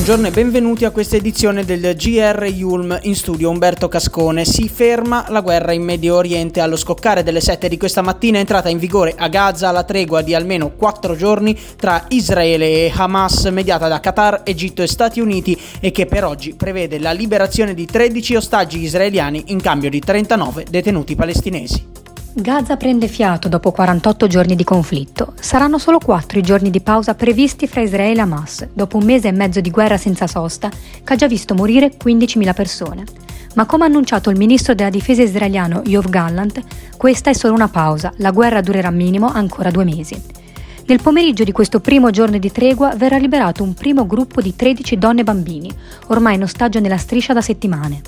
Buongiorno e benvenuti a questa edizione del GR Yulm in studio Umberto Cascone. Si ferma la guerra in Medio Oriente. Allo scoccare delle 7 di questa mattina è entrata in vigore a Gaza la tregua di almeno 4 giorni tra Israele e Hamas mediata da Qatar, Egitto e Stati Uniti e che per oggi prevede la liberazione di 13 ostaggi israeliani in cambio di 39 detenuti palestinesi. Gaza prende fiato dopo 48 giorni di conflitto. Saranno solo 4 i giorni di pausa previsti fra Israele e Hamas, dopo un mese e mezzo di guerra senza sosta che ha già visto morire 15.000 persone. Ma come ha annunciato il ministro della difesa israeliano Yov Gallant, questa è solo una pausa, la guerra durerà minimo ancora due mesi. Nel pomeriggio di questo primo giorno di tregua verrà liberato un primo gruppo di 13 donne e bambini, ormai in ostaggio nella striscia da settimane.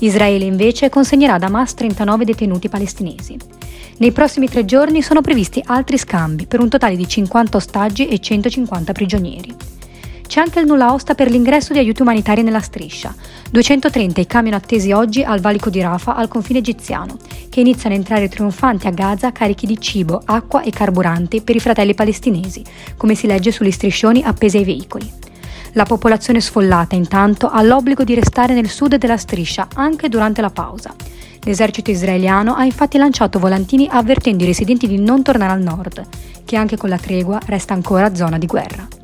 Israele invece consegnerà ad Hamas 39 detenuti palestinesi. Nei prossimi tre giorni sono previsti altri scambi per un totale di 50 ostaggi e 150 prigionieri. C'è anche il nulla osta per l'ingresso di aiuti umanitari nella striscia. 230 i camion attesi oggi al valico di Rafa al confine egiziano, che iniziano a entrare trionfanti a Gaza carichi di cibo, acqua e carburanti per i fratelli palestinesi, come si legge sugli striscioni appesi ai veicoli. La popolazione sfollata, intanto, ha l'obbligo di restare nel sud della striscia anche durante la pausa. L'esercito israeliano ha infatti lanciato volantini avvertendo i residenti di non tornare al nord, che anche con la tregua resta ancora zona di guerra.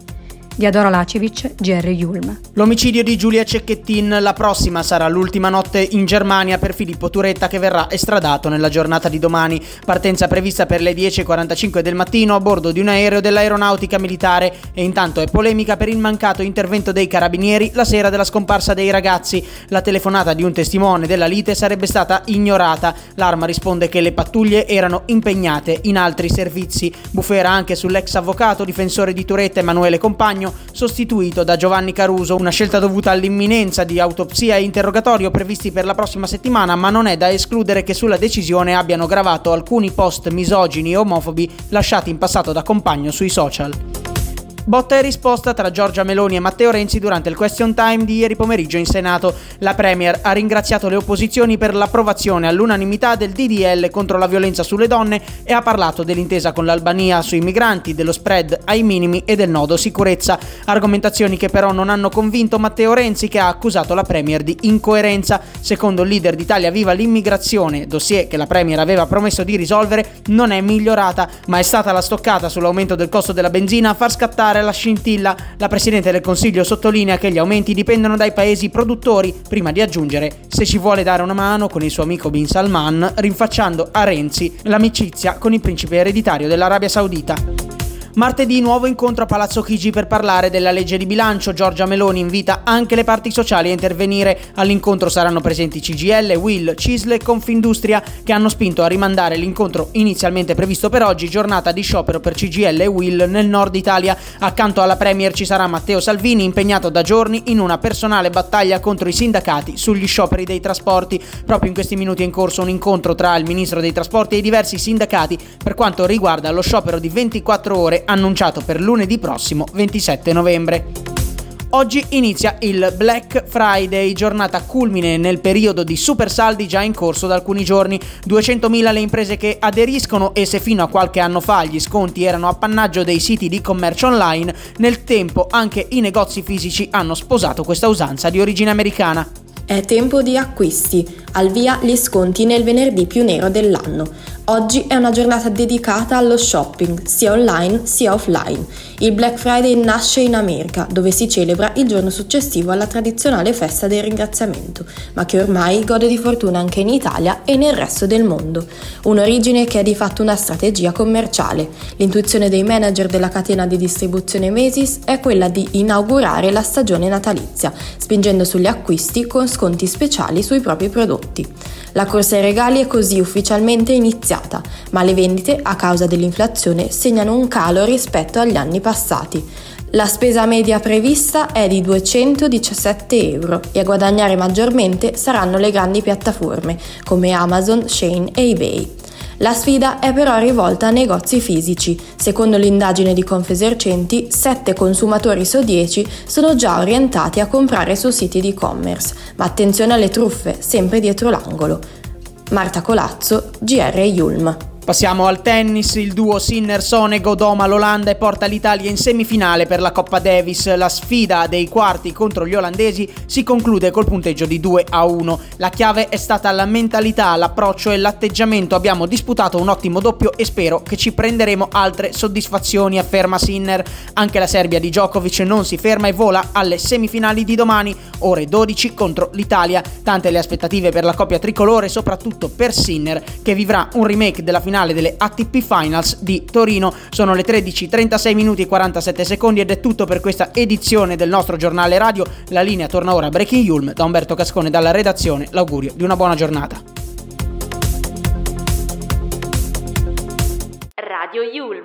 Diadora Lacevic, GR Yulm. L'omicidio di Giulia Cecchettin, la prossima sarà l'ultima notte in Germania per Filippo Turetta che verrà estradato nella giornata di domani. Partenza prevista per le 10.45 del mattino a bordo di un aereo dell'aeronautica militare e intanto è polemica per il mancato intervento dei carabinieri la sera della scomparsa dei ragazzi. La telefonata di un testimone della lite sarebbe stata ignorata. L'arma risponde che le pattuglie erano impegnate in altri servizi. Bufera anche sull'ex avvocato difensore di Turetta Emanuele Compagno Compagno, sostituito da Giovanni Caruso, una scelta dovuta all'imminenza di autopsia e interrogatorio previsti per la prossima settimana, ma non è da escludere che sulla decisione abbiano gravato alcuni post misogini e omofobi lasciati in passato da Compagno sui social. Botta e risposta tra Giorgia Meloni e Matteo Renzi durante il question time di ieri pomeriggio in Senato. La Premier ha ringraziato le opposizioni per l'approvazione all'unanimità del DDL contro la violenza sulle donne e ha parlato dell'intesa con l'Albania sui migranti, dello spread ai minimi e del nodo sicurezza. Argomentazioni che però non hanno convinto Matteo Renzi che ha accusato la Premier di incoerenza. Secondo il leader d'Italia Viva l'immigrazione, dossier che la Premier aveva promesso di risolvere, non è migliorata, ma è stata la stoccata sull'aumento del costo della benzina a far scattare dare la scintilla. La Presidente del Consiglio sottolinea che gli aumenti dipendono dai paesi produttori, prima di aggiungere se ci vuole dare una mano con il suo amico Bin Salman, rinfacciando a Renzi l'amicizia con il principe ereditario dell'Arabia Saudita. Martedì nuovo incontro a Palazzo Chigi per parlare della legge di bilancio. Giorgia Meloni invita anche le parti sociali a intervenire. All'incontro saranno presenti CGL, Will, Cisle e Confindustria che hanno spinto a rimandare l'incontro inizialmente previsto per oggi, giornata di sciopero per CGL e Will nel nord Italia. Accanto alla Premier ci sarà Matteo Salvini impegnato da giorni in una personale battaglia contro i sindacati sugli scioperi dei trasporti. Proprio in questi minuti è in corso un incontro tra il ministro dei trasporti e i diversi sindacati per quanto riguarda lo sciopero di 24 ore annunciato per lunedì prossimo 27 novembre. Oggi inizia il Black Friday, giornata culmine nel periodo di super saldi già in corso da alcuni giorni. 200.000 le imprese che aderiscono e se fino a qualche anno fa gli sconti erano appannaggio dei siti di commercio online, nel tempo anche i negozi fisici hanno sposato questa usanza di origine americana. È tempo di acquisti, al via gli sconti nel venerdì più nero dell'anno. Oggi è una giornata dedicata allo shopping, sia online sia offline. Il Black Friday nasce in America, dove si celebra il giorno successivo alla tradizionale festa del ringraziamento, ma che ormai gode di fortuna anche in Italia e nel resto del mondo. Un'origine che è di fatto una strategia commerciale. L'intuizione dei manager della catena di distribuzione Macy's è quella di inaugurare la stagione natalizia, spingendo sugli acquisti con sconti speciali sui propri prodotti. La corsa ai regali è così ufficialmente iniziata, ma le vendite, a causa dell'inflazione, segnano un calo rispetto agli anni passati. La spesa media prevista è di 217 euro e a guadagnare maggiormente saranno le grandi piattaforme come Amazon, Shane e eBay. La sfida è però rivolta a negozi fisici. Secondo l'indagine di Confesercenti, 7 consumatori su 10 sono già orientati a comprare su siti di e-commerce, ma attenzione alle truffe, sempre dietro l'angolo. Marta Colazzo, GR Yulm. Passiamo al tennis, il duo Sinner-Sonego doma l'Olanda e porta l'Italia in semifinale per la Coppa Davis. La sfida dei quarti contro gli olandesi si conclude col punteggio di 2 a 1. La chiave è stata la mentalità, l'approccio e l'atteggiamento. Abbiamo disputato un ottimo doppio e spero che ci prenderemo altre soddisfazioni, afferma Sinner. Anche la Serbia di Djokovic non si ferma e vola alle semifinali di domani, ore 12 contro l'Italia. Tante le aspettative per la coppia tricolore, soprattutto per Sinner, che vivrà un remake della finale finale delle ATP Finals di Torino. Sono le 13, 36 minuti e 47 secondi ed è tutto per questa edizione del nostro giornale radio. La linea torna ora a Breaking Yulm da Umberto Cascone dalla redazione. L'augurio di una buona giornata. Radio Yulm.